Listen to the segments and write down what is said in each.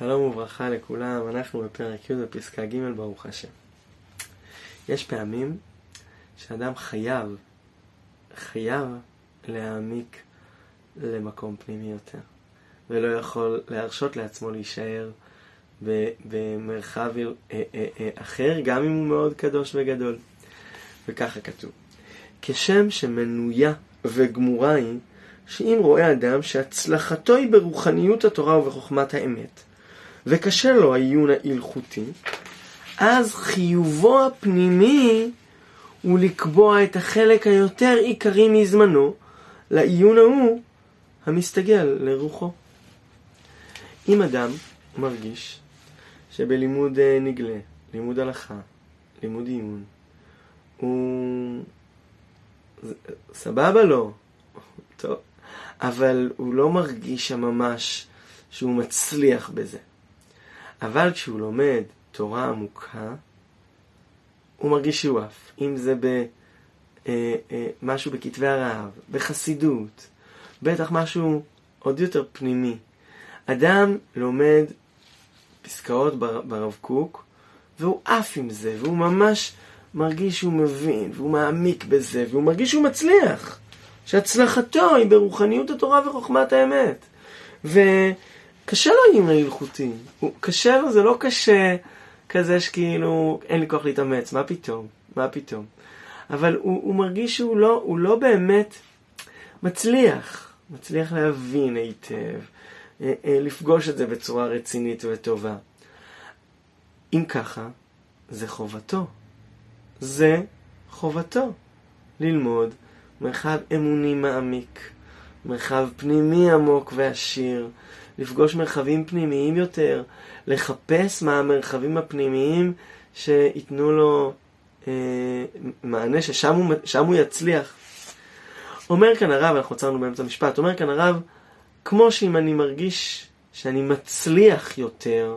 שלום וברכה לכולם, אנחנו בפרק י' בפסקה ג' ברוך השם. יש פעמים שאדם חייב, חייב להעמיק למקום פנימי יותר, ולא יכול להרשות לעצמו להישאר במרחב אה, אה, אה, אחר, גם אם הוא מאוד קדוש וגדול. וככה כתוב: כשם שמנויה וגמורה היא שאם רואה אדם שהצלחתו היא ברוחניות התורה ובחוכמת האמת, וקשה לו העיון ההלכותי, אז חיובו הפנימי הוא לקבוע את החלק היותר עיקרי מזמנו לעיון ההוא המסתגל לרוחו. אם אדם מרגיש שבלימוד אה, נגלה, לימוד הלכה, לימוד עיון, הוא סבבה לו, טוב, אבל הוא לא מרגיש שם ממש שהוא מצליח בזה. אבל כשהוא לומד תורה עמוקה, הוא מרגיש שהוא עף. אם זה במשהו אה, אה, בכתבי הרעב, בחסידות, בטח משהו עוד יותר פנימי. אדם לומד פסקאות ברב קוק, והוא עף עם זה, והוא ממש מרגיש שהוא מבין, והוא מעמיק בזה, והוא מרגיש שהוא מצליח. שהצלחתו היא ברוחניות התורה וחוכמת האמת. וקשה לו עם ההלכותי. קשה לו, זה לא קשה כזה שכאילו אין לי כוח להתאמץ, מה פתאום? מה פתאום? אבל הוא, הוא מרגיש שהוא לא, הוא לא באמת מצליח. מצליח להבין היטב, אה, אה, לפגוש את זה בצורה רצינית וטובה. אם ככה, זה חובתו. זה חובתו. ללמוד מרחב אמוני מעמיק, מרחב פנימי עמוק ועשיר, לפגוש מרחבים פנימיים יותר, לחפש מה המרחבים הפנימיים שייתנו לו אה, מענה, ששם הוא, הוא יצליח. אומר כאן הרב, אנחנו עצרנו באמצע המשפט, אומר כאן הרב, כמו שאם אני מרגיש שאני מצליח יותר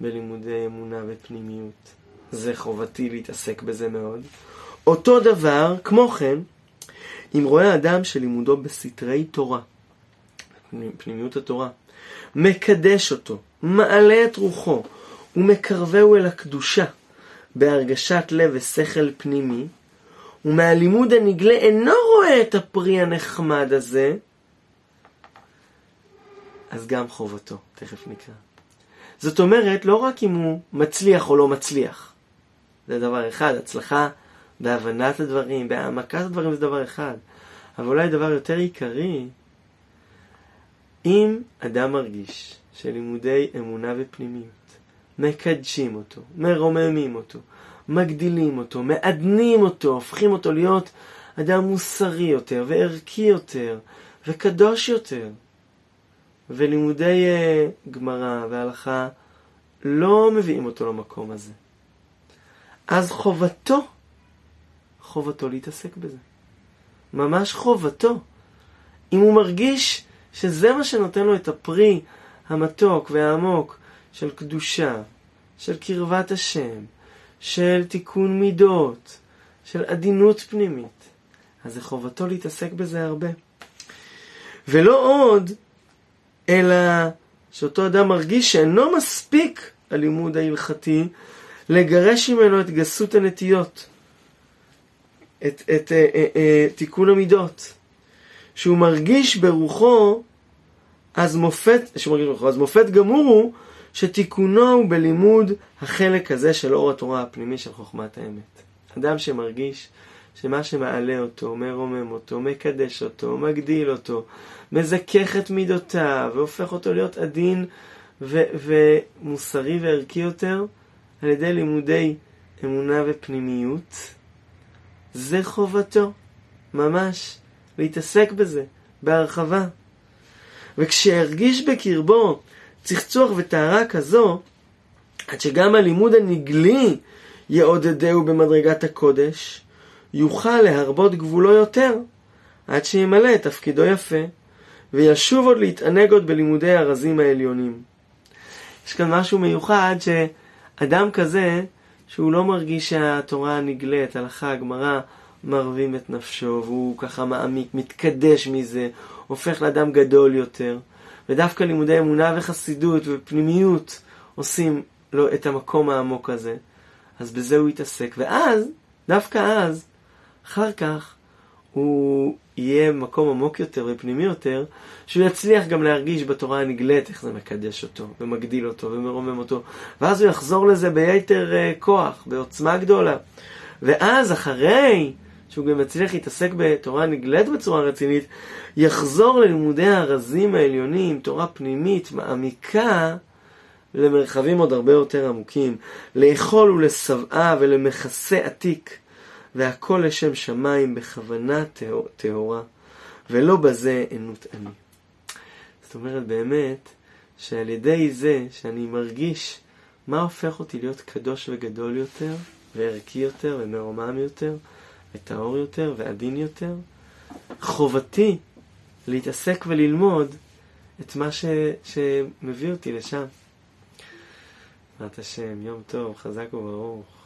בלימודי אמונה ופנימיות, זה חובתי להתעסק בזה מאוד. אותו דבר, כמו כן, אם רואה אדם שלימודו בסתרי תורה, פנימיות התורה, מקדש אותו, מעלה את רוחו ומקרבהו אל הקדושה בהרגשת לב ושכל פנימי, ומהלימוד הנגלה אינו רואה את הפרי הנחמד הזה, אז גם חובתו, תכף נקרא. זאת אומרת, לא רק אם הוא מצליח או לא מצליח, זה דבר אחד, הצלחה בהבנת הדברים, בהעמקת הדברים זה דבר אחד. אבל אולי דבר יותר עיקרי, אם אדם מרגיש שלימודי אמונה ופנימיות מקדשים אותו, מרוממים אותו, מגדילים אותו, מעדנים אותו, הופכים אותו להיות אדם מוסרי יותר וערכי יותר וקדוש יותר, ולימודי uh, גמרא והלכה לא מביאים אותו למקום הזה. אז חובתו חובתו להתעסק בזה. ממש חובתו. אם הוא מרגיש שזה מה שנותן לו את הפרי המתוק והעמוק של קדושה, של קרבת השם, של תיקון מידות, של עדינות פנימית, אז זה חובתו להתעסק בזה הרבה. ולא עוד, אלא שאותו אדם מרגיש שאינו מספיק הלימוד ההלכתי לגרש ממנו את גסות הנטיות. את, את את אה, אה, אה, תיקון המידות. שהוא מרגיש ברוחו, אז מופת, שהוא מרגיש ברוחו, אז מופת גמור הוא שתיקונו הוא בלימוד החלק הזה של אור התורה הפנימי של חוכמת האמת. אדם שמרגיש שמה שמעלה אותו, מרומם אותו, מקדש אותו, מגדיל אותו, מזכך את מידותיו, והופך אותו להיות עדין ו- ומוסרי וערכי יותר, על ידי לימודי אמונה ופנימיות, זה חובתו, ממש, להתעסק בזה, בהרחבה. וכשירגיש בקרבו צחצוח וטהרה כזו, עד שגם הלימוד הנגלי יעודדהו במדרגת הקודש, יוכל להרבות גבולו יותר, עד שימלא את תפקידו יפה, וישוב עוד להתענג עוד בלימודי הרזים העליונים. יש כאן משהו מיוחד שאדם כזה שהוא לא מרגיש שהתורה נגלית, הלכה, הגמרא, מרבים את נפשו, והוא ככה מעמיק, מתקדש מזה, הופך לאדם גדול יותר. ודווקא לימודי אמונה וחסידות ופנימיות עושים לו את המקום העמוק הזה. אז בזה הוא יתעסק, ואז, דווקא אז, אחר כך, הוא יהיה מקום עמוק יותר ופנימי יותר, שהוא יצליח גם להרגיש בתורה הנגלית איך זה מקדש אותו, ומגדיל אותו, ומרומם אותו, ואז הוא יחזור לזה ביתר uh, כוח, בעוצמה גדולה. ואז אחרי שהוא גם יצליח להתעסק בתורה נגלית בצורה רצינית, יחזור ללימודי הרזים העליונים, תורה פנימית, מעמיקה, למרחבים עוד הרבה יותר עמוקים, לאכול ולשבעה ולמכסה עתיק. והכל לשם שמיים בכוונה טהורה, ולא בזה ענות אני. זאת אומרת באמת, שעל ידי זה שאני מרגיש מה הופך אותי להיות קדוש וגדול יותר, וערכי יותר, ומרומם יותר, וטהור יותר, ועדין יותר, חובתי להתעסק וללמוד את מה ש... שמביא אותי לשם. בעזרת השם, יום טוב, חזק וברוך.